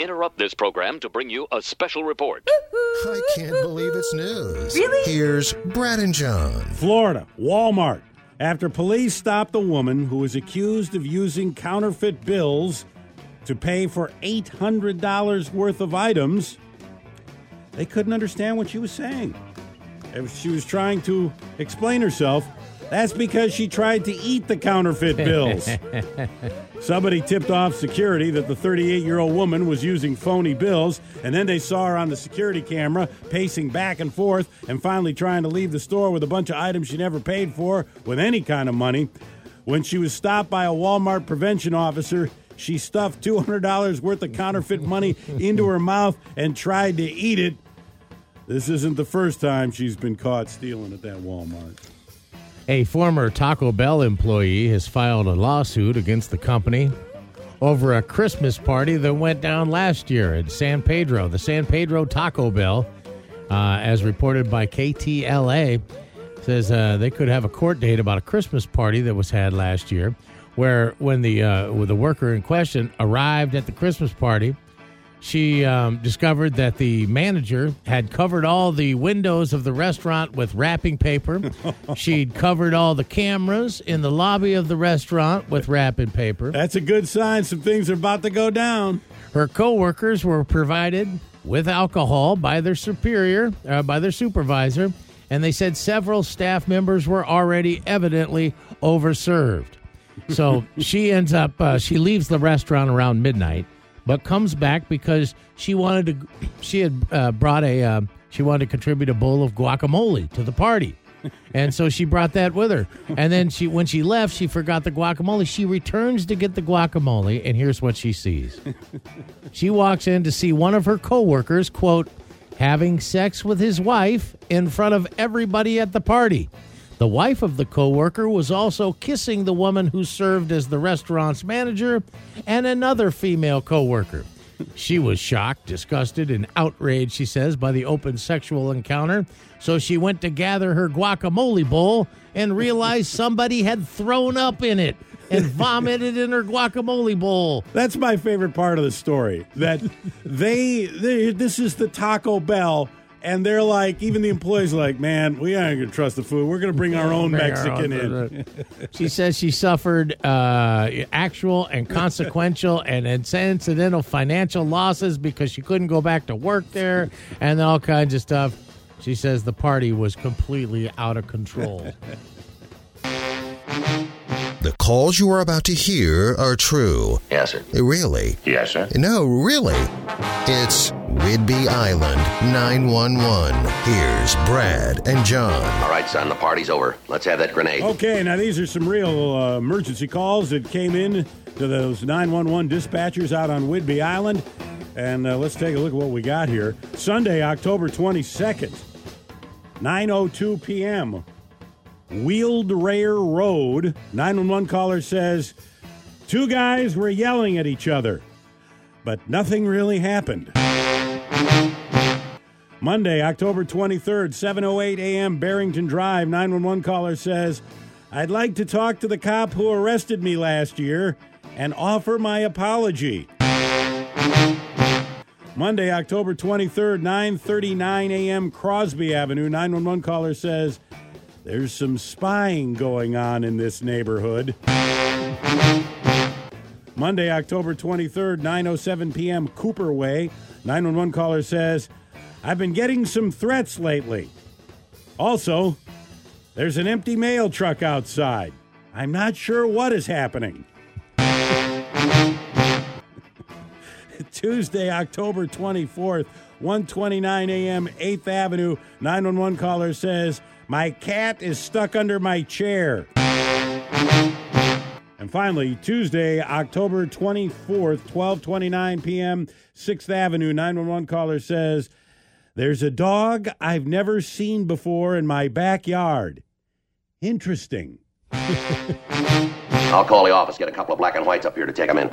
interrupt this program to bring you a special report. I can't believe it's news. Really? Here's Brad and John. Florida, Walmart. After police stopped a woman who was accused of using counterfeit bills to pay for $800 worth of items, they couldn't understand what she was saying. If she was trying to explain herself, that's because she tried to eat the counterfeit bills. Somebody tipped off security that the 38 year old woman was using phony bills, and then they saw her on the security camera pacing back and forth and finally trying to leave the store with a bunch of items she never paid for with any kind of money. When she was stopped by a Walmart prevention officer, she stuffed $200 worth of counterfeit money into her mouth and tried to eat it. This isn't the first time she's been caught stealing at that Walmart. A former Taco Bell employee has filed a lawsuit against the company over a Christmas party that went down last year in San Pedro. The San Pedro Taco Bell, uh, as reported by KTLA, says uh, they could have a court date about a Christmas party that was had last year, where when the uh, the worker in question arrived at the Christmas party, she um, discovered that the manager had covered all the windows of the restaurant with wrapping paper. She'd covered all the cameras in the lobby of the restaurant with wrapping paper. That's a good sign. Some things are about to go down. Her coworkers were provided with alcohol by their superior, uh, by their supervisor, and they said several staff members were already evidently overserved. So she ends up, uh, she leaves the restaurant around midnight, but comes back because she wanted to, she had uh, brought a, uh, she wanted to contribute a bowl of guacamole to the party. And so she brought that with her. And then she when she left, she forgot the guacamole. She returns to get the guacamole, and here's what she sees. She walks in to see one of her coworkers, quote, having sex with his wife in front of everybody at the party. The wife of the coworker was also kissing the woman who served as the restaurant's manager and another female coworker. She was shocked, disgusted, and outraged, she says, by the open sexual encounter. So she went to gather her guacamole bowl and realized somebody had thrown up in it and vomited in her guacamole bowl. That's my favorite part of the story. That they, they this is the Taco Bell, and they're like, even the employees are like, man, we aren't gonna trust the food. We're gonna bring our own Bring our Mexican own- in. She says she suffered uh, actual and consequential and incidental financial losses because she couldn't go back to work there and all kinds of stuff. She says the party was completely out of control. The calls you are about to hear are true. Yes, sir. Really? Yes, sir. No, really. It's Whidbey Island 911. Here's Brad and John. All right, son, the party's over. Let's have that grenade. Okay, now these are some real uh, emergency calls that came in to those 911 dispatchers out on Whidbey Island. And uh, let's take a look at what we got here. Sunday, October 22nd, 9.02 p.m., Wheeled Rare Road. 911 caller says, two guys were yelling at each other, but nothing really happened. Monday, October 23rd, 7:08 a.m. Barrington Drive. 911 caller says, "I'd like to talk to the cop who arrested me last year and offer my apology." Monday, October 23rd, 9:39 a.m. Crosby Avenue. 911 caller says, "There's some spying going on in this neighborhood." Monday, October 23rd, 9:07 p.m. Cooper Way. 911 caller says, "I've been getting some threats lately. Also, there's an empty mail truck outside. I'm not sure what is happening." Tuesday, October 24th, 1:29 a.m., 8th Avenue. 911 caller says, "My cat is stuck under my chair." And finally, Tuesday, October 24th, 12:29 p.m., 6th Avenue, 911 caller says, "There's a dog I've never seen before in my backyard." Interesting. I'll call the office, get a couple of black and whites up here to take them in.